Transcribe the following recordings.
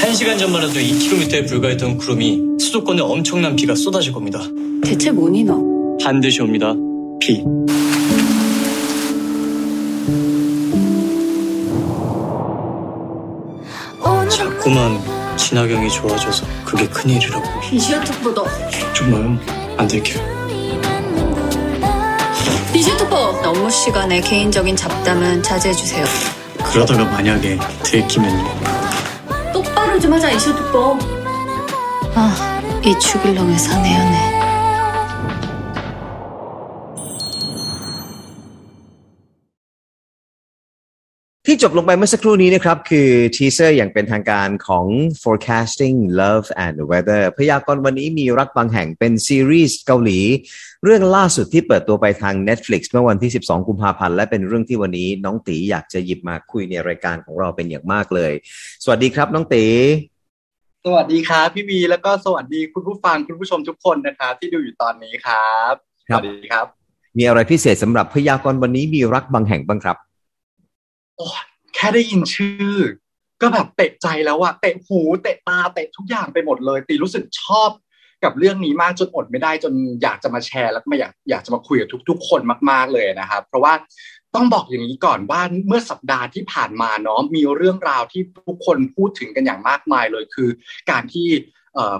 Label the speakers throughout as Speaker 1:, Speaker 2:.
Speaker 1: 1시간 전만 해도 2km에 불과했던 구름이 수도권에 엄청난 비가 쏟아질 겁니다.
Speaker 2: 대체 뭐니 너?
Speaker 1: 반드시 옵니다. 비. 자꾸만 진화경이 좋아져서 그게 큰일이라고.
Speaker 2: 이시아특보다
Speaker 1: 정말요? 안 될게요.
Speaker 2: 이시아특보 업무 시간에 개인적인 잡담은 자제해주세요.
Speaker 1: 그러다가 만약에 들키면요.
Speaker 2: 똑바로 좀 하자 이시우 특보 아, 이 죽일 놈의 사내 연애
Speaker 3: ที่จบลงไปเมื่อสักครู่นี้นะครับ คือ teaser อย่างเป็นทางการของ forecasting love and weather พยากรณ์วันนี้มีรักบางแห่งเป็นซีรีส์เกาหลี เรื่องล่าสุดที่เปิดตัวไปทาง Netflix เมื่อวันที่ 12 กุมภาพันธ์และเป็นเรื่องที่วันนี้น้องตีอยากจะหยิบมาคุยในรายการของเราเป็นอย่างมากเลย สวัสดีครับน้องตี
Speaker 4: สวัสดีครับพี่วีแล้วก็สวัสดีคุณผู้ฟังคุณผู้ชมทุกคนนะครับที่ดูอยู่ตอนนี้ครับ
Speaker 3: ครั
Speaker 4: ส
Speaker 3: บ
Speaker 4: วัสดีครับ
Speaker 3: มีอะไรพิเศษสำหรับพยากรณ์วันนี้มีรักบางแห่งบ้างครับ
Speaker 4: โอ้ย แค่ได้ยินชื่อ ก็แบบเตะใจแล้วอะเตะหูเตะตาเตะทุกอย่างไปหมดเลย ตีรู้สึกชอบกับเรื่องนี้มากจนอดไม่ได้จนอยากจะมาแชร์ แล้วก็มาอยากอยากจะมาคุยกับทุก ๆ คนมาก ๆเลยนะครับ เพราะว่าต้องบอกอย่างนี้ก่อนว่าเมื่อสัปดาห์ที่ผ่านมาเนาะมีเรื่องราวที่ทุกคนพูดถึงกันอย่างมากมายเลยคือ การที่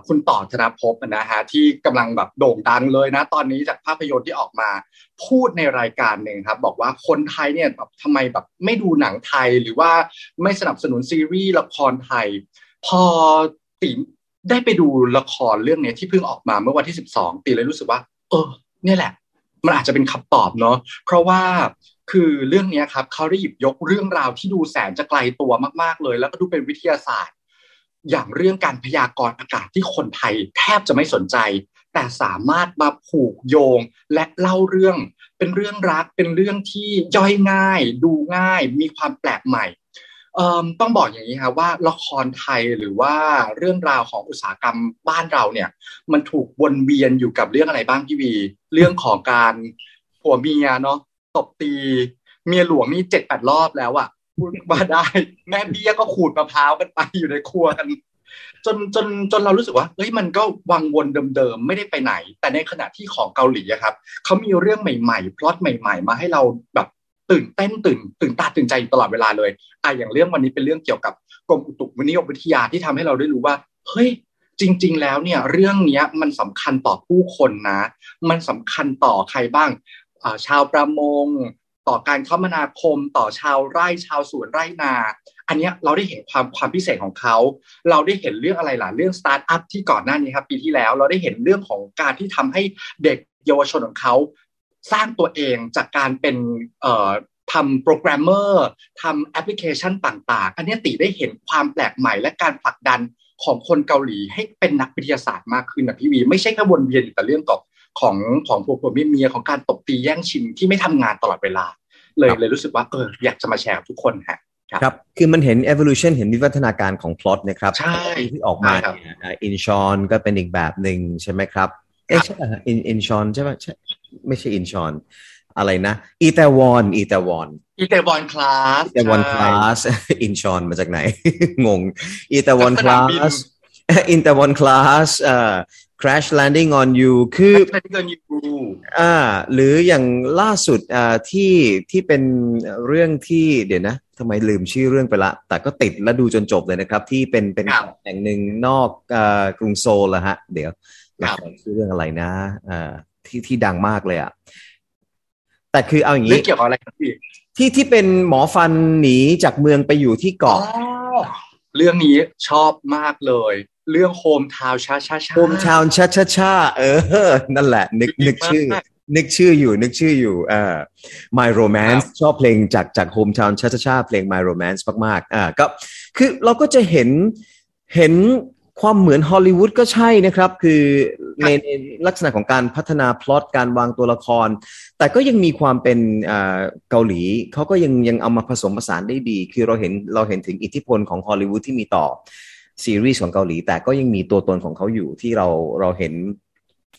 Speaker 4: คุณต่อธนภพนะฮะที่กำลังแบบโด่งดังเลยนะ ตอนนี้จากภาพยนตร์ที่ออกมาพูดในรายการหนึ่งครับ บอกว่าคนไทยเนี่ยแบบทำไมแบบไม่ดูหนังไทยหรือว่าไม่สนับสนุนซีรีส์ละครไทย พอติได้ไปดูละครเรื่องนี้ที่เพิ่งออกมาเมื่อวันที่ 12 ตีเลยรู้สึกว่า เออ เนี่ยแหละ มันอาจจะเป็นคำตอบเนาะเพราะว่าคือเรื่องนี้ครับเขาได้หยิบยกเรื่องราวที่ดูแสนจะไกลตัวมาก ๆ เลย แล้วก็ดูเป็นวิทยาศาสตร์ อย่างเรื่องการพยากรณ์อากาศที่คนไทยแทบจะไม่สนใจ แต่สามารถมาผูกโยงและเล่าเรื่อง เป็นเรื่องรักเป็นเรื่องที่ย่อยง่าย ดูง่าย มีความแปลกใหม่ต้องบอกอย่างนี้ครับว่าละครไทยหรือว่าเรื่องราวของอุตสาหกรรมบ้านเราเนี่ย มันถูกวนเวียนอยู่กับเรื่องอะไรบ้างพี่วี เรื่องของการผัวเมียเนาะตบตี เมียหลวงนี่เจ็ดแปดรอบแล้วอะ พูดมาได้ แม่เบี้ยก็ขูดมะพร้าวกันไปอยู่ในครัวกัน จนจนจนเรารู้สึกว่าเฮ้ยมันก็วังวนเดิมๆไม่ได้ไปไหน แต่ในขณะที่ของเกาหลีครับเขามีเรื่องใหม่ๆพล็อตใหม่ ๆ มาให้เราแบบตื่นเต้นตื่นตื่นตาตื่นใจตลอดเวลาเลยอะอย่างเรื่องวันนี้เป็นเรื่องเกี่ยวกับกรมอุตุนิยมวิทยาที่ทำให้เราได้รู้ว่าเฮ้ยจริง ๆ แล้วเนี่ยเรื่องเนี้ยมันสำคัญต่อผู้คนนะ มันสำคัญต่อใครบ้างชาวประมง ต่อการคมนาคม ต่อชาวไร่ชาวสวนไร่นา อันนี้เราได้เห็นความความพิเศษของเขา เราได้เห็นเรื่องอะไรล่ะเรื่องสตาร์ทอัพที่ก่อนหน้านี้ครับปีที่แล้วเราได้เห็นเรื่องของการที่ทำให้เด็กเยาวชนของเขา สร้างตัวเองจากการเป็นทำโปรแกรมเมอร์ทำแอปพลิเคชันต่างๆ อันนี้ติได้เห็นความแปลกใหม่และการผลักดันของคนเกาหลีให้เป็นนักวิทยาศาสตร์มากขึ้นนะพี่วีไม่ใช่แค่วนเวียนแต่เรื่องกับของของผัวผัวเมียเมียของการตบตีแย่งชิงที่ไม่ทำงานตลอดเวลา เลย
Speaker 3: ครับ
Speaker 4: เลยรู้สึกว่าเอออยากจะมาแชร์กับทุกคนฮะ
Speaker 3: ครับ คือมันเห็น evolution เห็นวิวัฒนาการของพล็อตนะครับ
Speaker 4: ใช่
Speaker 3: ที่ออกมา
Speaker 4: ใช่ครับ
Speaker 3: เนี่ยอินชอนก็เป็นอีกแบบหนึ่งใช่ไหมครับเอ๊ะใช่อินอินชอนใช่ไหมใช่ไม่ใช่อินชอนอะไรนะอีแตวอนอีแตวอน
Speaker 4: อีแตวอน Class
Speaker 3: อีแตวอน Class อินชอนมาจากไหน งงอีแตวอน
Speaker 4: ส
Speaker 3: คลานา
Speaker 4: มบิน
Speaker 3: อีแตวอนคลาสเอ่อ crash landing on you คือ
Speaker 4: ที่เกินยู
Speaker 3: อ่า หรืออย่างล่าสุดอ่าที่ที่เป็นเรื่องที่เดี๋ยวนะทำไมลืมชื่อเรื่องไปละ แต่ก็ติดและดูจนจบเลยนะครับ ที่เป็นเป็น
Speaker 4: ครับ
Speaker 3: แห่งหนึ่งนอกอ่ากรุงโซลละฮะ เดี๋ยว
Speaker 4: ครั
Speaker 3: ละ
Speaker 4: บ
Speaker 3: ครชื่อเรื่องอะไรนะอ่าที่ที่ดังมากเลยอะแต่คือเอาอย่าง
Speaker 4: เรื่อ
Speaker 3: นี้
Speaker 4: งเกี่ยวกับอะไรครับพี่
Speaker 3: ที่ที่เป็นหมอฟันหนีจากเมืองไปอยู่ที่
Speaker 4: อ๋อ
Speaker 3: เกาะ
Speaker 4: เรื่องนี้ชอบมากเลย เรื่องโฮมทาวชาชาชา
Speaker 3: โฮมทาวน์ชาชาชาเออ นั่นแหละ นึกนึกชื่อ
Speaker 4: มาก
Speaker 3: นึกชื่ออยู่ นึกชื่ออยู่อ่า My Romance ชอบเพลงจากจาก Hometown ชาชาชาเพลง My Romance มากๆอ่าก็คือเราก็จะเห็นเห็นความเหมือนฮอลลีวูดก็ใช่นะครับ คือในในลักษณะของการพัฒนาพล็อตการวางตัวละคร แต่ก็ยังมีความเป็นอ่าเกาหลี เขาก็ยังยังเอามาผสมผสานได้ดี คือเราเห็นเราเห็นถึงอิทธิพลของฮอลลีวูดที่มีต่อ ซีรีส์ของเกาหลี แต่ก็ยังมีตัวตนของเขาอยู่ที่เราเราเห็น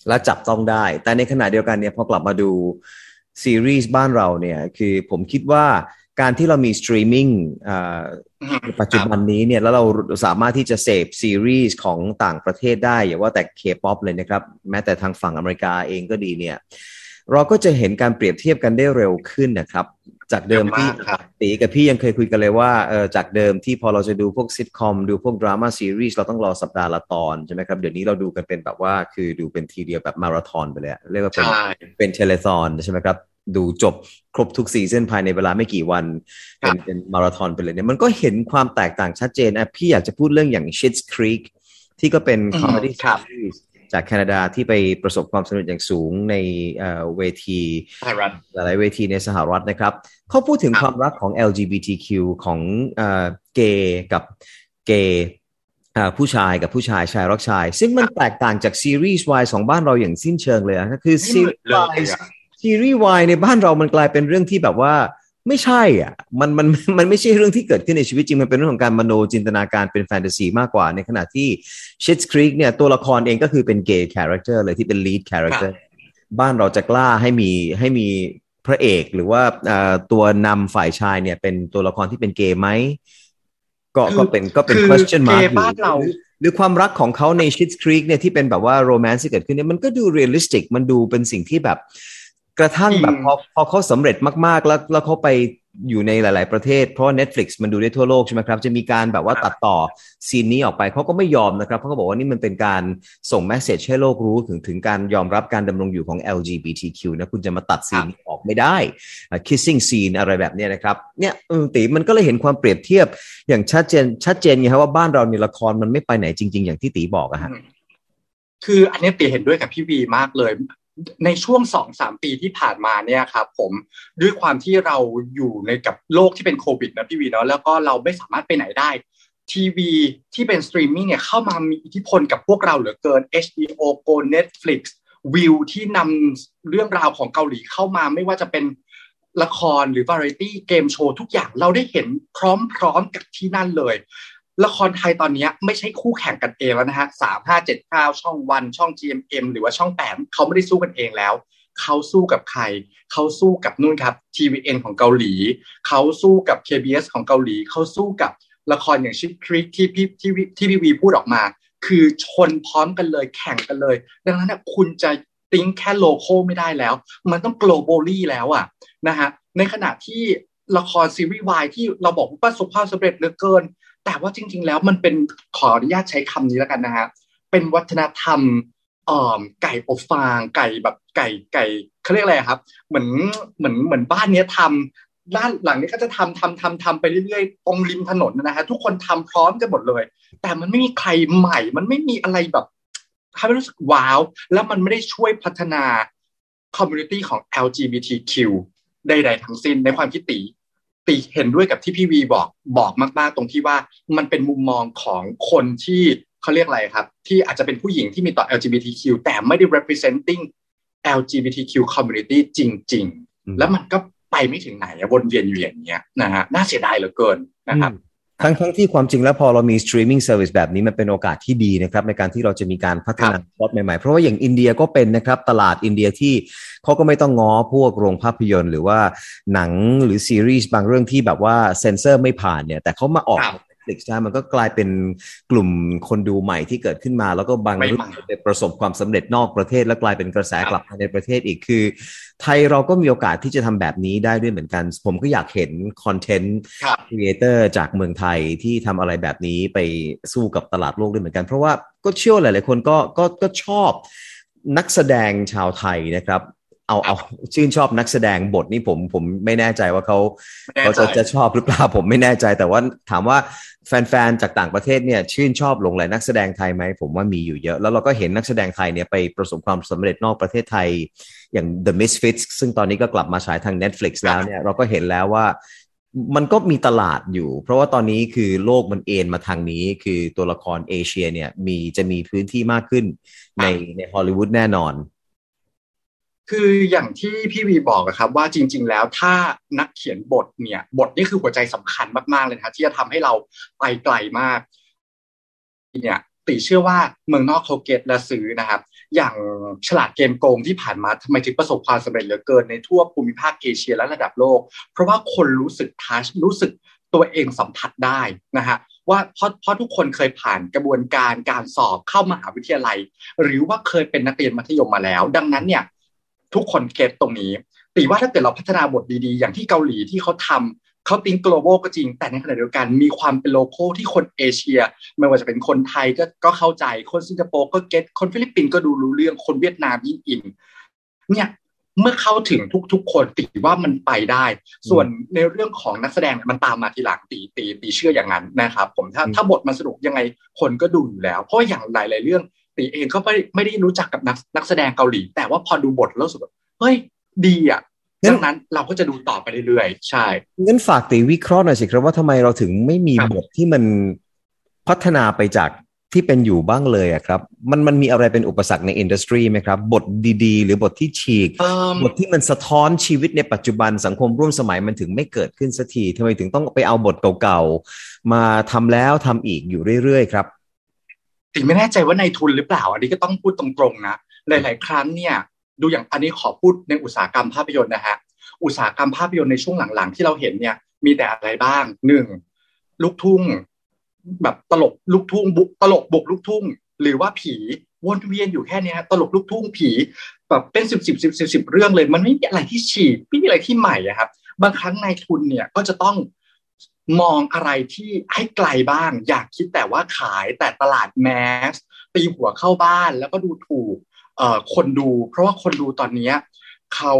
Speaker 3: และจับต้องได้ แต่ในขณะเดียวกันเนี่ยพอกลับมาดูซีรีส์บ้านเราเนี่ยคือผมคิดว่าการที่เรามีสตรีมมิ่ง
Speaker 4: อืม
Speaker 3: ปัจจุบันนี้เนี่ยแล้วเราสามารถที่จะเสพซีรีส์ของต่างประเทศได้ อย่าว่าแต่เคป๊อปเลยนะครับ แม้แต่ทางฝั่งอเมริกาเองก็ดีเนี่ย เราก็จะเห็นการเปรียบเทียบกันได้เร็วขึ้นนะครับ จากเดิมที่
Speaker 4: เร็วมากครับ
Speaker 3: ตีกับพี่ยังเคยคุยกันเลยว่าเออจากเดิมที่พอเราจะดูพวกซิทคอมดูพวกดราม่าซีรีส์เราต้องรอสัปดาห์ละตอนใช่ไหมครับ เดี๋ยวนี้เราดูกันเป็นแบบว่าคือดูเป็นทีเดียวแบบมาราธอนไปเลยอะเรียกว่าเป็น
Speaker 4: ใช่
Speaker 3: เป็น telethon ใช่ไหมครับดูจบครบทุก season ภายในเวลาไม่กี่วัน
Speaker 4: ครั
Speaker 3: เป็นเป็นมาราธอนไปเลยเนี่ยมันก็เห็นความแตกต่างชัดเจนอะพี่อยากจะพูดเรื่องอย่าง Schitt's Creek ที่ก็เป็น
Speaker 4: อืม
Speaker 3: comedy
Speaker 4: ครับ
Speaker 3: ซีรีส์ จากแคนาดาที่ไปประสบความสำเร็จอย่างสูงในเอ่อเวที
Speaker 4: ไทยรัฐ
Speaker 3: หลายๆเวทีในสหรัฐนะครับเขาพูดถึง
Speaker 4: ครับ
Speaker 3: ความรักของ LGBTQ ของเอ่อเกย์กับเกย์อ่าผู้ชายกับผู้ชายชายรักชาย ซึ่งมันแตกต่างจากซีรีส์วายของบ้านเราอย่างสิ้นเชิงเลยอะก็คือ
Speaker 4: ไม่เหมื
Speaker 3: รี
Speaker 4: อน
Speaker 3: ส์วาย
Speaker 4: อะ
Speaker 3: ซีรีส์วายในบ้านเรามันกลายเป็นเรื่องที่แบบว่า ไม่ใช่อะมันมันมันไม่ใช่เรื่องที่เกิดขึ้นในชีวิตจริง มันเป็นเรื่องของการมโนจินตนาการเป็นแฟนตาซีมากกว่า ในขณะที่ Schitt's Creek เนี่ยตัวละครเองก็คือเป็น gay character เลยที่เป็น lead character บ้านเราจะกล้าให้มีให้มีพระเอกหรือว่าเอ่อตัวนำฝ่ายชายเนี่ย เป็นตัวละครที่เป็นเกย์ไหมก็
Speaker 4: คือ
Speaker 3: ก็เป็นก็เป็น
Speaker 4: คือ
Speaker 3: question mark
Speaker 4: เกย์บ้านเรา
Speaker 3: หรือหรือความรักของเขาใน Schitt's Creek เนี่ยที่เป็นแบบว่า romance ที่เกิดขึ้นเนี่ยมันก็ดู realistic มันดูเป็นสิ่งที่แบบ กระทั่งแบบ
Speaker 4: จริง
Speaker 3: พอพอเขาสำเร็จมาก ๆ แล้วแล้วเขาไปอยู่ในหลาย ๆ ประเทศ เพราะว่า Netflix มันดูได้ทั่วโลกใช่ไหมครับ จะมีการแบบว่าตัดต่อซีนนี้ออกไปเขาก็ไม่ยอมนะครับเขาก็บอกว่านี่มันเป็นการส่งแมสเซจให้โลกรู้ถึงถึงการยอมรับการดำรงอยู่ของ LGBTQ นะคุณจะมาตัดซีนนี้ออกไม่ได้อะ kissing scene อะไรแบบเนี้ยนะครับเนี่ยเออตีมันก็เลยเห็นความเปรียบเทียบอย่างชัดเจนชัดเจนไงครับว่าบ้านเราในละครมันไม่ไปไหนจริง ๆ อย่างที่ตีบอกอะฮะ
Speaker 4: คืออันเนี้ยตีเห็นด้วยกับพี่วีมากเลย ในช่วงสองสามปีที่ผ่านมาเนี่ยครับผมด้วยความที่เราอยู่ในกับโลกที่เป็นโควิดนะพี่วีเนาะแล้วก็เราไม่สามารถไปไหนได้ทีวีที่เป็นสตรีมมิ่งเนี่ยเข้ามามีอิทธิพลกับพวกเราเหลือเกิน HBO Go Netflix วิวที่นำเรื่องราวของเกาหลีเข้ามาไม่ว่าจะเป็นละครหรือวาไรตี้เกมโชว์ทุกอย่างเราได้เห็นพร้อมๆกับที่นั่นเลย ละครไทยตอนนี้ไม่ใช่คู่แข่งกันเองแล้วนะฮะสามห้าเจ็ดเก้าช่องวันช่อง GMM หรือว่าช่องแปดเขาไม่ได้สู้กันเองแล้วเขาสู้กับใคร เขาสู้กับนู่นครับ TVN ของเกาหลี เขาสู้กับ KBS ของเกาหลี เขาสู้กับละครอย่างชิคริกที่พี่ที่พี่ที่พี่วีพูดออกมา คือชนพร้อมกันเลยแข่งกันเลย ดังนั้นนะคุณจะติ้งแค่โลโก้ไม่ได้แล้ว มันต้อง globally แล้วอะนะฮะในขณะที่ละครซีรีส์วายที่เราบอกว่าประสบความสำเร็จเหลือเกิน แต่ว่าจริง ๆ แล้วมันเป็นขออนุญาตใช้คำนี้แล้วกันนะฮะเป็นวัฒนธรรมอ่อไก่อบฟาง ไก่แบบไก่ไก่เขาเรียกอะไรครับ เหมือนเหมือนเหมือนบ้านเนี้ยทำด้านหลังนี้ก็จะทำทำทำทำไปเรื่อยๆตรงริมถนนนะฮะทุกคนทำพร้อมกันหมดเลย แต่มันไม่มีใครใหม่ มันไม่มีอะไรแบบทำให้รู้สึกว้าว แล้วมันไม่ได้ช่วยพัฒนาcommunity ของ LGBTQ ใดๆทั้งสิ้นในความคิดตี ตีเห็นด้วยกับที่พี่วีบอกบอกมากๆ ตรงที่ว่ามันเป็นมุมมองของคนที่เขาเรียกอะไรครับ ที่อาจจะเป็นผู้หญิงที่มีต่อ LGBTQ แต่ไม่ได้ representing LGBTQ community จริง
Speaker 3: อืม
Speaker 4: ๆแล้วมันก็ไปไม่ถึงไหนอะวนเวียนอยู่อย่างเงี้ยนะฮะน่าเสียดายเหลือเกินนะครับ
Speaker 3: ทั้งทั้งที่ความจริงแล้วพอเรามี streaming service แบบนี้มันเป็นโอกาสที่ดีนะครับในการที่เราจะมีการพัฒนาพล็อตใหม่ๆ เพราะว่าอย่างอินเดียก็เป็นนะครับ ตลาดอินเดียที่เขาก็ไม่ต้องง้อพวกโรงภาพยนตร์ หรือว่าหนังหรือซีรีส์บางเรื่องที่แบบว่าเซนเซอร์ไม่ผ่านเนี่ยแต่เขามาออก
Speaker 4: ครับ
Speaker 3: Netflix นะมันก็กลายเป็นกลุ่มคนดูใหม่ที่เกิดขึ้นมา แล้วก็บาง
Speaker 4: ไม่
Speaker 3: เรื่อง
Speaker 4: ใหม่
Speaker 3: ไปประสบความสำเร็จนอกประเทศ แล้วกลายเป็นกระแส
Speaker 4: ครับ
Speaker 3: กลับมาในประเทศอีกคือ ไทยเราก็มีโอกาสที่จะทำแบบนี้ได้ด้วยเหมือนกัน ผมก็อยากเห็น
Speaker 4: content กับ
Speaker 3: creator จากเมืองไทยที่ทำอะไรแบบนี้ไปสู้กับตลาดโลกด้วยเหมือนกัน เพราะว่าก็เชื่อว่าหลาย ๆ คนก็ก็ก็ชอบนักแสดงชาวไทยนะครับ เอาเอาชื่นชอบนักแสดงบทนี่ผมผมไม่แน่ใจว่าเขา
Speaker 4: ไม่แน่
Speaker 3: เขา
Speaker 4: ใจ
Speaker 3: จะจะชอบหรือเปล่าผมไม่แน่ใจ แต่ว่าถามว่าแฟนๆจากต่างประเทศเนี่ยชื่นชอบหลงไหลนักแสดงไทยไหมผมว่ามีอยู่เยอะ แล้วเราก็เห็นนักแสดงไทยเนี่ยไปประสบความสำเร็จนอกประเทศไทยอย่าง The Misfits ซึ่งตอนนี้ก็กลับมาฉายทาง Netflix แล้วเนี่ยเราก็เห็นแล้วว่ามันก็มีตลาดอยู่ เพราะว่าตอนนี้คือโลกมันเอ็นมาทางนี้ คือตัวละครเอเชียเนี่ยมีจะมีพื้นที่มากขึ้นในในฮอลลีวูดแน่นอน
Speaker 4: คืออย่างที่พี่วีบอกอะครับว่าจริง ๆ แล้วถ้านักเขียนบทเนี่ยบทนี่คือหัวใจสำคัญมากๆเลยนะที่จะทำให้เราไปไกลมากเนี่ยติเชื่อว่าเมืองนอกเขาเก็ตและซื้อนะครับ อย่างฉลาดเกมโกงที่ผ่านมาทำไมถึงประสบความสำเร็จเหลือเกินในทั่วภูมิภาคเอเชียและระดับโลก เพราะว่าคนรู้สึกทัชรู้สึกตัวเองสัมผัสได้นะฮะว่าเพราะเพราะทุกคนเคยผ่านกระบวนการการสอบเข้ามหาวิทยาลัย หรือว่าเคยเป็นนักเรียนมัธยมมาแล้ว ดังนั้นเนี่ย ทุกคน get ตรงนี้ตีว่าถ้าเกิดเราพัฒนาบทดีๆ อย่างที่เกาหลีที่เขาทำเขาติ้ง global ก็จริง แต่ในขณะเดียวกันมีความเป็น local ที่คนเอเชีย ไม่ว่าจะเป็นคนไทยก็ก็เข้าใจคนสิงคโปร์ก็ get คนฟิลิปปินส์ก็ดูรู้เรื่องคนเวียดนามยิ่งอินเนี่ยเมื่อเข้าถึงทุกๆ คนตีว่ามันไปได้ ส่วนในเรื่องของนักแสดงมันตามมาทีหลังตีตีตีเชื่ออย่างนั้นนะครับ ผมถ้าถ้าบทมันสนุกยังไงคนก็ดูอยู่แล้ว เพราะอย่างหลายๆเรื่อง ตีเองก็ไม่ไม่ได้รู้จักกับนักนักแสดงเกาหลี แต่ว่าพอดูบทแล้วรู้สึกว่าเฮ้ยดีอะ
Speaker 3: งั้น
Speaker 4: ดังนั้นเราก็จะดูต่อไปเรื่อยๆ ใช่
Speaker 3: งั้นฝากตีวิเคราะห์หน่อยสิครับว่าทำไมเราถึงไม่มี
Speaker 4: ครับ
Speaker 3: บทที่มันพัฒนาไปจากที่เป็นอยู่บ้างเลยอะครับ มันมันมีอะไรเป็นอุปสรรคในอินดัสทรีไหมครับ บทดีๆ หรือบทที่ฉีก
Speaker 4: เอิ่ม
Speaker 3: บทที่มันสะท้อนชีวิตในปัจจุบันสังคมร่วมสมัยมันถึงไม่เกิดขึ้นสักทีทำไมถึงต้องไปเอาบทเก่าๆ มาทำแล้วทำอีกอยู่เรื่อยๆ ครับ
Speaker 4: ติไม่แน่ใจว่าในทุนหรือเปล่า อันนี้ก็ต้องพูดตรงๆนะ หลาย ๆ ครั้งเนี่ย ดูอย่างอันนี้ขอพูดในอุตสาหกรรมภาพยนตร์นะฮะ อุตสาหกรรมภาพยนตร์ในช่วงหลังๆ ที่เราเห็นเนี่ย มีแต่อะไรบ้างหนึ่งลูกทุ่ง แบบตลกลูกทุ่งบุตลกบุกลูกทุ่ง หรือว่าผีวนเวียนอยู่แค่นี้ยตลกลูกทุ่งผีแบบเป็นสิบสิบสิบสิบสิบเรื่องเลย มันไม่มีอะไรที่ฉีกไม่มีอะไรที่ใหม่อะครับ บางครั้งนายทุนเนี่ยก็จะต้อง มองอะไรที่ให้ไกลบ้าง อยากคิดแต่ว่าขายแต่ตลาดแมสตีหัวเข้าบ้านแล้วก็ดูถูกคนดู เพราะว่าคนดูตอนนี้เขา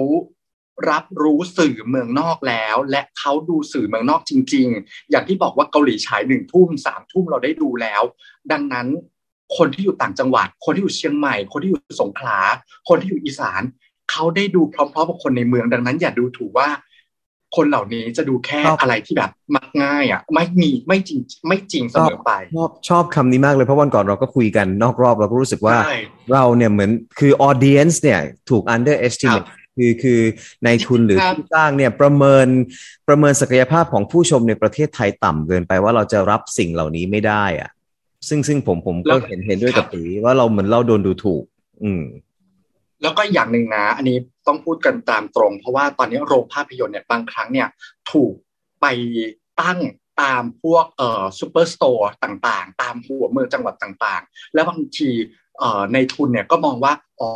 Speaker 4: รับรู้สื่อเมืองนอกแล้ว และเขาดูสื่อเมืองนอกจริง ๆ อย่างที่บอกว่าเกาหลีฉายหนึ่งทุ่มสามทุ่มเราได้ดูแล้ว ดังนั้นคนที่อยู่ต่างจังหวัด คนที่อยู่เชียงใหม่ คนที่อยู่สงขลา คนที่อยู่อีสานเขาได้ดูพร้อมๆกับคนในเมืองดังนั้น อย่าดูถูกว่า คนเหล่านี้จะดูแค่
Speaker 3: ครับ
Speaker 4: อะไรที่แบบมักง่ายอะ ไม่มีไม่จริงไม่จริงเสมอไป
Speaker 3: ชอบชอบคำนี้มากเลยเพราะวันก่อนเราก็คุยกันนอกรอบเราก็รู้สึกว่า
Speaker 4: ใช่
Speaker 3: เราเนี่ยเหมือนคือ audience เนี่ยถูก underestimate คือคือในทุนหรือ
Speaker 4: ครับ
Speaker 3: ผู้สร้างเนี่ยประเมินประเมินศักยภาพของผู้ชมในประเทศไทยต่ำเกินไปว่าเราจะรับสิ่งเหล่านี้ไม่ได้อะซึ่งซึ่งผมผมก็เห็นเห็นด้วยกับตีว่าเราเหมือนเราโดนดูถูก อืม
Speaker 4: แล้วก็อย่างหนึ่งนะ อันนี้ ต้องพูดกันตามตรง เพราะว่าตอนนี้โรงภาพยนตร์เนี่ยบางครั้งเนี่ยถูกไปตั้งตามพวกเอ่อ superstore ต่างๆ ตามหัวเมืองจังหวัดต่างๆ แล้วบางที นายทุนเนี่ยก็มองว่าอ๋อ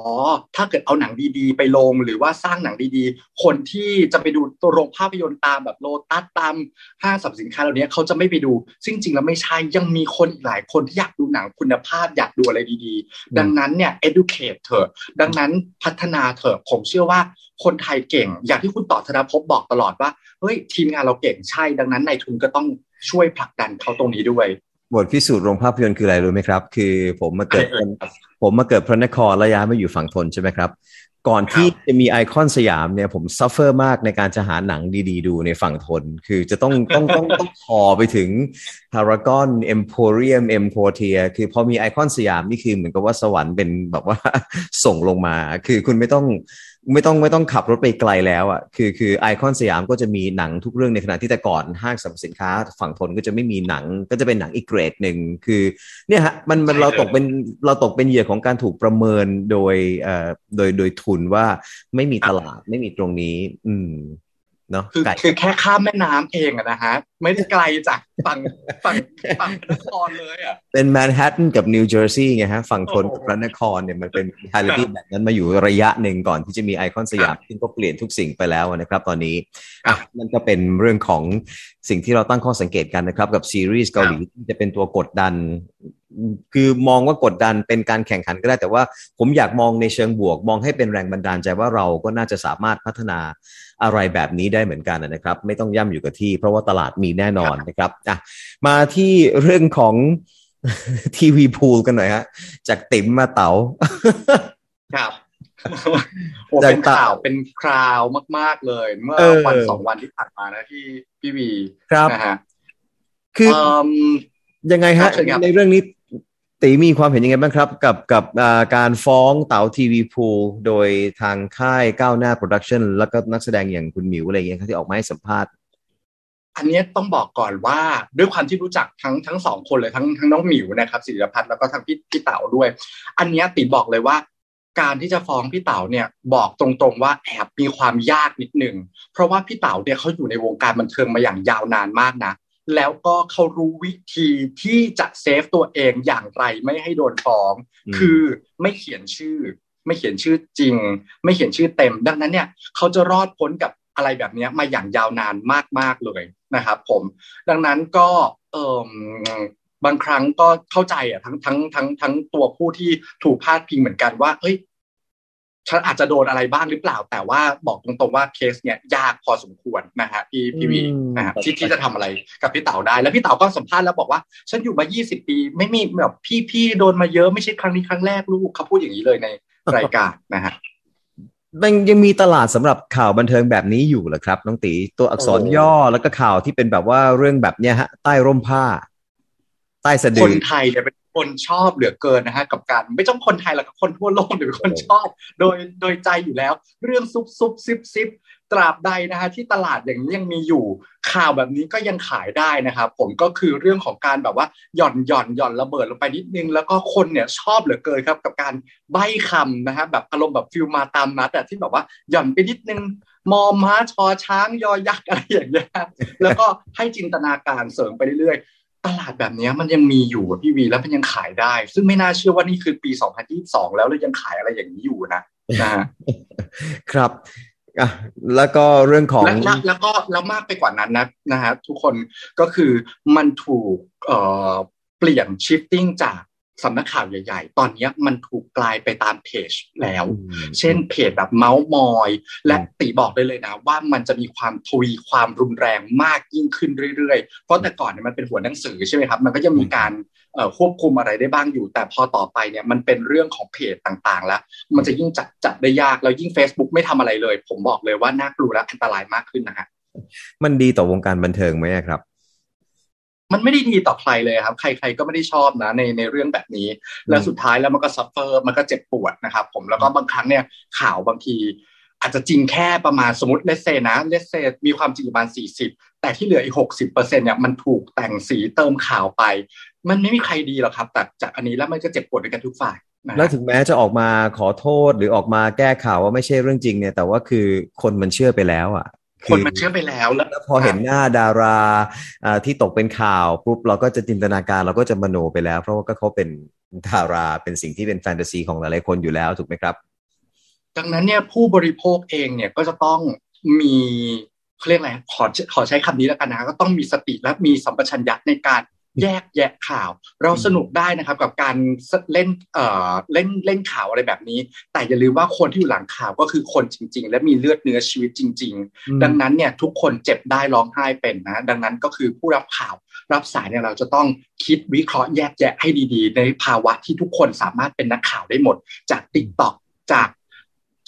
Speaker 4: ถ้าเกิดเอาหนังดีๆ ไปลงหรือว่าสร้างหนังดีๆ คนที่จะไปดูตัวโรงภาพยนตร์ตามแบบโลตัสตามห้างสรรพสินค้าเหล่านี้เขาจะไม่ไปดู ซึ่งจริงแล้วไม่ใช่ยังมีคนอีกหลายคนที่อยากดูหนังคุณภาพอยากดูอะไรดีๆ ดังนั้นเนี่ย educate เถอะดังนั้นพัฒนาเถอะผมเชื่อว่าคนไทยเก่ง อย่างที่คุณต่อธนภพอกตลอดว่าเฮ้ยทีมงานเราเก่งใช่ ดังนั้นนายทุนก็ต้องช่วยผลักดันเขาตรงนี้ด้วย
Speaker 3: บทพิสูจน์โรงภาพยนตร์คืออะไรรู้ไหมครับ คือผมมาเกิด
Speaker 4: เออครับ
Speaker 3: ผมมาเกิดพระนครแล้วย้ายมาอยู่ฝั่งธนใช่ไหมครับ ก่อนที่จะมีไอคอนสยามเนี่ยผม suffer มากในการจะหาหนังดีๆ ดูในฝั่งธน คือจะต้องต้องต้องต้องขับไปถึงพารากอนเอ็มโพเรียมเอ็มควอเทียร์คือพอมีไอคอนสยามนี่คือเหมือนกับว่าสวรรค์เป็นแบบว่าส่งลงมา คือคุณไม่ต้อง ไม่ต้องไม่ต้องขับรถไปไกลแล้วอะคือคือไอคอนสยามก็จะมีหนังทุกเรื่องในขณะที่แต่ก่อนห้างสรรพสินค้าฝั่งธนก็จะไม่มีหนังก็จะเป็นหนังอีกเกรดหนึ่งคือเนี่ยฮะมันมัน
Speaker 4: ใช่
Speaker 3: เรา
Speaker 4: เลย
Speaker 3: ตกเป็นเราตกเป็นเหยื่อของการถูกประเมินโดยเอ่อโดยโดยทุนว่าไม่มีตลาดไม่มีตรงนี้ อืม เนาะ
Speaker 4: คือ
Speaker 3: ใกล้
Speaker 4: คือแค่ข้ามแม่น้ำเองอะนะฮะ ไม่ได้ไกลจากฝั่งฝั่งฝั่งพระนครเลยอะ
Speaker 3: เป็นแมนฮัตตันกับนิวเจอร์ซีย์ไงฮะ ฝั่งธน
Speaker 4: โอ้โห
Speaker 3: กับพระนครเนี่ยมันเป็นไฮ a ลิตี้แบบนั้นมาอยู่ระยะหนึ่งก่อนที่จะมีไอคอนสยามซึ่งก็เปลี่ยนทุกสิ่งไปแล้วนะครับตอนนี้อะนั่นก็เป็นเรื่องของสิ่งที่เราตั้งข้อสังเกตกันนะครับ กับซีรีส์เกาหลีที่จะเป็นตัวกดดัน คือมองว่ากดดันเป็นการแข่งขันก็ได้ แต่ว่าผมอยากมองในเชิงบวก มองให้เป็นแรงบันดาลใจว่าเราก็น่าจะสามารถพัฒนาอะไรแบบนี้ได้เหมือนกันนะครับ ไม่ต้องย่ำอยู่กับที่ เพราะว่าตลาดมีแน่นอนนะครับอะมาที่เรื่องของทีวีพูลกันหน่อยฮะจากติ๋มมาเต๋า
Speaker 4: ครับโอ้
Speaker 3: จาก
Speaker 4: เป็นข่าวเป็นคราวมาก ๆ เลย เมื่อ
Speaker 3: เออ
Speaker 4: วันสองวันที่ผ่านมานะที่พี่วี
Speaker 3: ครับ
Speaker 4: นะฮะ
Speaker 3: คือ
Speaker 4: เอิ่ม
Speaker 3: ยังไง
Speaker 4: ครั
Speaker 3: ฮะ
Speaker 4: บเชิญครับ
Speaker 3: ในเรื่องนี้ ตีมีความเห็นยังไงบ้างครับ กับกับอ่าการฟ้องเต๋าทีวีพูลโดยทางค่ายก้าวหน้าโปรดักชันแล้วก็นักแสดงอย่างคุณหมิวอะไรอย่างเงี้ยที่ออกมาให้สัมภาษณ์
Speaker 4: อันนี้ต้องบอกก่อนว่าด้วยความที่รู้จักทั้งทั้งสองคนเลยทั้งทั้งน้องหมิวนะครับศิริพัฒน์แล้วก็ทั้งพี่พี่เต๋าด้วย อันนี้ตีบอกเลยว่า การที่จะฟ้องพี่เต๋าเนี่ยบอกตรงๆว่าแอบมีความยากนิดหนึ่งเพราะว่าพี่เต๋าเนี่ยเขาอยู่ในวงการบันเทิงมาอย่างยาวนานมากนะ แล้วก็เขารู้วิธีที่จะเซฟตัวเองอย่างไรไม่ให้โดนฟ้อง
Speaker 3: อืม
Speaker 4: คือไม่เขียนชื่อ ไม่เขียนชื่อจริง ไม่เขียนชื่อเต็ม ดังนั้นเนี่ยเขาจะรอดพ้นกับอะไรแบบเนี้ยมาอย่างยาวนานมากๆเลยนะครับ ผม ดังนั้นก็เอ่อบางครั้งก็เข้าใจอะทั้งทั้งทั้งทั้งตัวผู้ที่ถูกพาดพิงเหมือนกันว่าเอ้ย ฉันอาจจะโดนอะไรบ้างหรือเปล่า แต่ว่าบอกตรงๆว่าเคสเนี่ยยากพอสมควรนะฮะพี่พี่วี
Speaker 3: อืม
Speaker 4: นะฮะที่ที่จะทำอะไรกับพี่เต๋าได้ แล้วพี่เต๋าก็สัมภาษณ์แล้วบอกว่า ฉันอยู่มา 20 ปี ไม่มีแบบพี่พี่โดนมาเยอะไม่ใช่ครั้งนี้ครั้งแรกลูกเขาพูดอย่างนี้เลยในรายการนะฮะ
Speaker 3: มันยังมีตลาดสำหรับข่าวบันเทิงแบบนี้อยู่เหรอครับน้องตีตัวอักษร
Speaker 4: โอ้
Speaker 3: ย่อแล้วก็ข่าวที่เป็นแบบว่าเรื่องแบบเนี้ยฮะ ใต้ร่มผ้า ใต้สะดื
Speaker 4: ค
Speaker 3: อน
Speaker 4: ไทยเนี่ยเป็น คนชอบเหลือเกินนะฮะกับการไม่ต้องคนไทยหรอกคนทั่วโลกเนี่ยเป็นคนชอบ โดยโดยใจอยู่แล้ว เรื่องซุบซุบซิบซิบตราบใดนะฮะที่ตลาดอย่างนี้ยังมีอยู่ข่าวแบบนี้ก็ยังขายได้นะครับผมก็คือเรื่องของการแบบว่าหย่อนหย่อนหย่อนระเบิดลงไปนิดนึง แล้วก็คนเนี่ยชอบเหลือเกินครับ กับการใบ้คำนะฮะแบบอารมณ์แบบฟิลมาตามนัดอะที่แบบว่าหย่อนไปนิดนึงมอม้าชอช้างยอยักษ์อะไรอย่างเงี้ยแล้วก็ให้จินตนาการเสริมไปเรื่อยๆ ตลาดแบบเนี้ยมันยังมีอยู่อะพี่วีแล้วมันยังขายได้ ซึ่งไม่น่าเชื่อว่านี่คือปี 2022 แล้วแล้วยังขายอะไรอย่างนี้อยู่นะนะฮะ
Speaker 3: ครับอะแล้วก็เรื่องของ
Speaker 4: และและแล้วก็แล้วมากไปกว่านั้นนะนะฮะทุกคนก็คือมันถูกเอ่อเปลี่ยนชิฟติ้งจาก สำนักข่าวใหญ่ ๆ ตอนเนี้ยมันถูกกลายไปตามเพจแล้ว
Speaker 3: อืม
Speaker 4: เช่นเพจแบบเมาส์มอย และตีบอกได้เลยนะ ว่ามันจะมีความทวีความรุนแรงมากยิ่งขึ้นเรื่อยๆ เพราะแต่ก่อนเนี่ยมันเป็นหัวหนังสือใช่ไหมครับ มันก็ยังมีการเอ่อควบคุมอะไรได้บ้างอยู่ แต่พอต่อไปเนี่ยมันเป็นเรื่องของเพจต่างๆ แล้ว มันจะยิ่งจัดจับได้ยากแล้วยิ่ง Facebook ไม่ทำอะไรเลย ผมบอกเลยว่าน่ากลัวและอันตรายมากขึ้นนะฮะ
Speaker 3: มันดีต่อวงการบันเทิงไหมอะครับ
Speaker 4: มันไม่ได้ดีต่อใครเลยครับ ใคร ๆ ก็ไม่ได้ชอบนะในในเรื่องแบบนี้ แล้วสุดท้ายแล้วมันก็ suffer มันก็เจ็บปวดนะครับผมแล้วก็บางครั้งเนี่ยข่าวบางที อาจจะจริงแค่ประมาณสมมติเลสเซนะเลสเซมีความจริงประมาณสี่สิบแต่ที่เหลืออีกหกสิบเปอร์เซ็นเนี่ยมันถูกแต่งสีเติมข่าวไป มันไม่มีใครดีหรอกครับ แต่จากอันนี้แล้วมันก็เจ็บปวดด้วยกันทุกฝ่ายนะ
Speaker 3: แล้วถึงแม้จะออกมาขอโทษหรือออกมาแก้ข่าวว่าไม่ใช่เรื่องจริงเนี่ยแต่ว่าคือคนมันเชื่อไปแล้วอะ
Speaker 4: คนมันเชื่อไปแล้วแล้ว
Speaker 3: แล้วพอเห็นหน้าดาราอ่าที่ตกเป็นข่าวปุ๊บเราก็จะจินตนาการเราก็จะมโนไปแล้ว เพราะว่าก็เขาเป็นดาราเป็นสิ่งที่เป็นแฟนตาซีของหลายๆคนอยู่แล้วถูกไหมครับ
Speaker 4: ดังนั้นเนี่ยผู้บริโภคเองเนี่ยก็จะต้องมีเขาเรียกอะไรขอขอใช้คำนี้แล้วกันนะก็ต้องมีสติและมีสัมปชัญญะในการ แยกแยะข่าว เราสนุกได้นะครับกับการเล่นเอ่อเล่นเล่นข่าวอะไรแบบนี้ แต่อย่าลืมว่าคนที่อยู่หลังข่าวก็คือคนจริง ๆ และมีเลือดเนื้อชีวิตจริง ๆ ดังนั้นเนี่ยทุกคนเจ็บได้ร้องไห้เป็นนะ ดังนั้นก็คือผู้รับข่าวรับสายเนี่ยเราจะต้องคิดวิเคราะห์แยกแยะให้ดีๆ ในภาวะที่ทุกคนสามารถเป็นนักข่าวได้หมด จาก t ิ k t o k จาก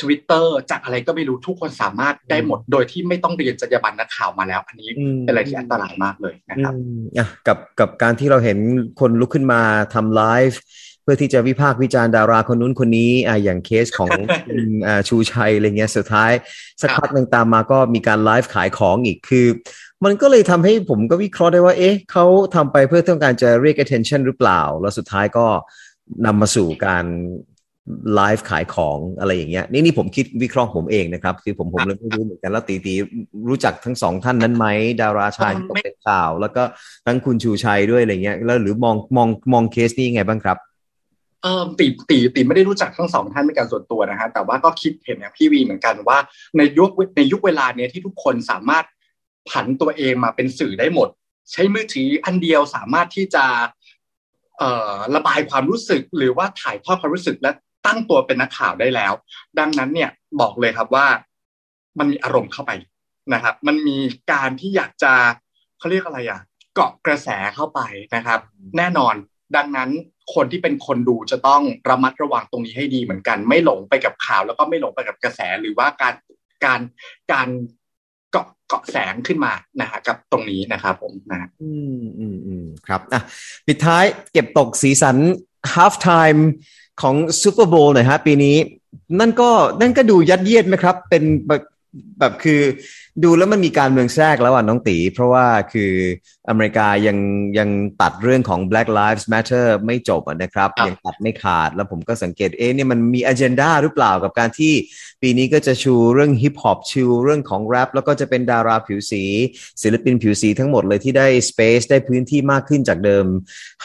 Speaker 4: Twitter จากอะไรก็ไม่รู้ทุกคนสามารถได้หมดโดยที่ไม่ต้องเรียนจรรยาบรรณนักข่าวมาแล้ว อันนี้
Speaker 3: อืม
Speaker 4: เป็นอะไรที่อันตรายมากเลยนะครับ
Speaker 3: อืมอะกับกับการที่เราเห็นคนลุกขึ้นมาทำไลฟ์เพื่อที่จะวิพากษ์วิจารณ์ดาราคนนู้นคนนี้อะอย่างเคสของคุณอ่าชูชัยอะไรเงี้ยสุดท้าย สัก
Speaker 4: ครับ
Speaker 3: พักหนึ่งตามมาก็มีการไลฟ์ขายของอีกคือ มันก็เลยทำให้ผมก็วิเคราะห์ได้ว่า เอ๊ะเขาทำไปเพื่อต้องการจะเรียก attention หรือเปล่า แล้วสุดท้ายก็นำมาสู่การ ไลฟ์ขายของอะไรอย่างเงี้ยนี่นี่ผมคิดวิเคราะห์ผมเองนะครับ คือผมผมเลยไม่รู้เหมือนกันแล้วตีตีรู้จักทั้งสองท่านนั้นไหมดาราชายที่ตกเป็นข่าว แล้วก็ทั้งคุณชูชัยด้วยอะไรเงี้ยแล้วหรือมองมองมองเคสนี้ยังไงบ้างครับ
Speaker 4: เออตีตีตีไม่ได้รู้จักทั้งสองท่านเป็นการส่วนตัวนะฮะแต่ว่าก็คิดเห็นอย่างพี่วีเหมือนกันว่าในยุคในยุคเวลาเนี้ยที่ทุกคนสามารถผันตัวเองมาเป็นสื่อได้หมด ใช้มือถืออันเดียวสามารถที่จะเอ่อระบายความรู้สึกหรือว่าถ่ายทอดความรู้สึกและ ตั้งตัวเป็นนักข่าวได้แล้ว ดังนั้นเนี่ยบอกเลยครับว่ามันมีอารมณ์เข้าไปนะครับ มันมีการที่อยากจะเขาเรียกอะไรอะ เกาะกระแสเข้าไปนะครับ แน่นอนดังนั้นคนที่เป็นคนดูจะต้องระมัดระวังตรงนี้ให้ดีเหมือนกัน ไม่หลงไปกับข่าว แล้วก็ไม่หลงไปกับกระแสหรือว่าการการการเกาะเกาะแสงขึ้นมานะฮะกับตรงนี้นะครับผมนะ
Speaker 3: อืมอืมอืมครับอะปิดท้ายเก็บตกสีสัน half time ของซูเปอร์โบว์หน่อยฮะปีนี้ นั่นก็นั่นก็ดูยัดเยียดไหมครับ เป็นแบบคือดูแล้วมันมีการเมืองแทรกแล้วอะน้องตี เพราะว่าคืออเมริกายังยังตัดเรื่องของ Black Lives Matter ไม่จบอะนะครับ
Speaker 4: ครับ
Speaker 3: ยังตัดไม่ขาดแล้วผมก็สังเกตเอ๊ะเนี่ยมันมีอ g e n d a หรือเปล่ากับการที่ปีนี้ก็จะชูเรื่องฮิปฮอปชูเรื่องของแรปแล้วก็จะเป็นดาราผิวสี ศิลปินผิวสีทั้งหมดเลยที่ได้ space ได้พื้นที่มากขึ้นจากเดิม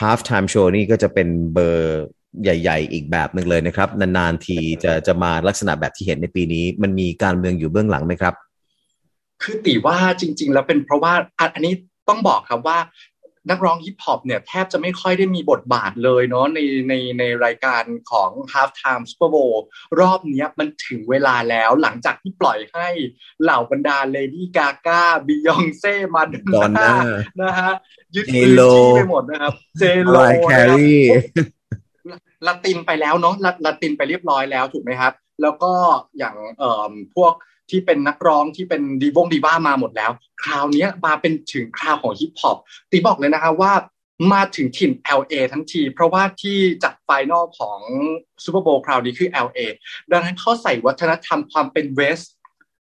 Speaker 3: half time show นี่ก็จะเป็นเบอร์ ใหญ่ ๆ อีกแบบหนึ่งเลยนะครับ นานๆทีจะจะมาลักษณะแบบที่เห็นในปีนี้ มันมีการเมืองอยู่เบื้องหลังไหมครับ
Speaker 4: คือตีว่าจริง ๆ แล้วเป็นเพราะว่าอันอันนี้ต้องบอกครับว่านักร้องฮิปฮอปเนี่ยแทบจะไม่ค่อยได้มีบทบาทเลยเนาะในในในรายการของ Half Time Super Bowl รอบเนี้ยมันถึงเวลาแล้วหลังจากที่ปล่อยให้เหล่าบรรดาเลดี้กาก้าบิยองเซ่มา
Speaker 3: Madonna
Speaker 4: นะฮะยึดพื้น
Speaker 3: J-Lo
Speaker 4: ที่ไปหมดนะครับ J-Lo
Speaker 3: Mariah Carey
Speaker 4: ละตินไปแล้วเนาะละละตินไปเรียบร้อยแล้วถูกไหมครับ แล้วก็อย่างเอ่อพวกที่เป็นนักร้องที่เป็นดีวงดีว่ามาหมดแล้ว คราวนี้มาเป็นถึงคราวของฮิปฮอปตีบอกเลยนะครับว่ามาถึงถิ่น LA ทั้งที เพราะว่าที่จัด final ของ Super Bowl คราวนี้คือ LA ดังนั้นเขาใส่วัฒนธรรมความเป็นเวส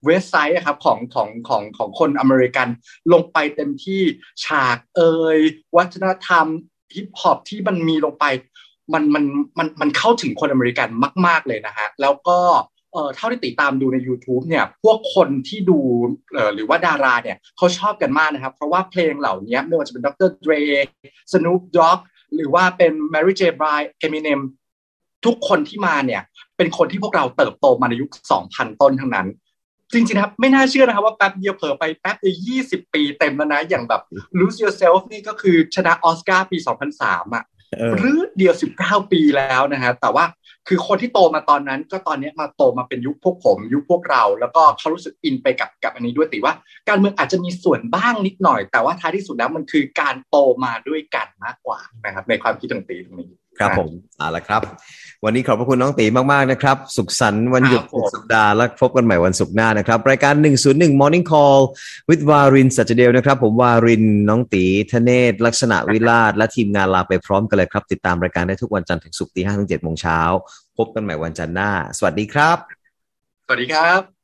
Speaker 4: เวสไซด์ครับของของของของคนอเมริกันลงไปเต็มที่ฉากเอยวัฒนธรรมฮิปฮอปที่มันมีลงไป มันมันมันมันเข้าถึงคนอเมริกันมาก ๆเลยนะฮะแล้วก็เอ่อเท่าที่ติดตามดูใน YouTube เนี่ยพวกคนที่ดูเอ่อหรือว่าดาราเนี่ยเขาชอบกันมากนะครับ เพราะว่าเพลงเหล่านี้ไม่ว่าจะเป็นดร Dre Snoop Dogg หรือว่าเป็น Mary J. Blige Eminem ทุกคนที่มาเนี่ย เป็นคนที่พวกเราเติบโตมาในยุค 2000 ต้นทั้งนั้น จริงๆนะครับ ไม่น่าเชื่อนะครับว่าแป๊บเดียวเผลอไปแป๊บเดียว20 ปีเต็มแล้วนะ อย่างแบบ Lose Yourself นี่ก็คือชนะออสการ์ปี 2003อะ
Speaker 3: ห
Speaker 4: รือเดียวสิบเก้าปีแล้วนะฮะแต่ว่าคือคนที่โตมาตอนนั้นก็ตอนนี้มาโตมาเป็นยุคพวกผม ยุคพวกเรา แล้วก็เขารู้สึกอินไปกับกับอันนี้ด้วยติว่า การเมืองอาจจะมีส่วนบ้างนิดหน่อย แต่ว่าท้ายที่สุดแล้วมันคือการโตมาด้วยกันมากกว่านะครับในความคิดของตีตรงนี้
Speaker 3: ครับผมเอาละครับ วันนี้ขอบพระคุณน้องตีมากๆนะครับ สุขสันต์วันหยุด
Speaker 4: ครับผม
Speaker 3: สุดสัปดาห์แล้วพบกันใหม่วันศุกร์หน้านะครับ รายการ 101 Morning Call with วารินสัจเดลนะครับ ผมวารินน้องตีธเนศ ลักษณะวิลาศและทีมงานลาไปพร้อมกันเลยครับ ติดตามรายการได้ทุกวันจันทร์ถึงศุกร์ตีห้าถึงเจ็ดโมงเช้าพบกันใหม่วันจันทร์หน้า สวัสดีครับ
Speaker 4: สวัสดีครับ